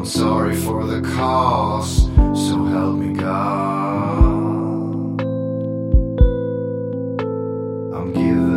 I'm sorry for the cost, so help me God. I'm giving.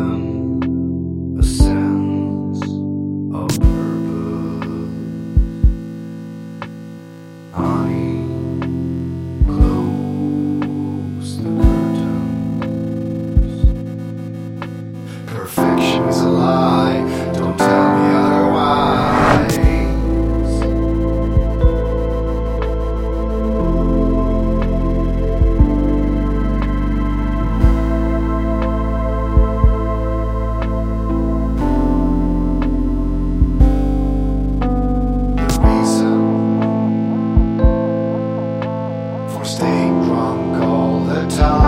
think wrong all the time.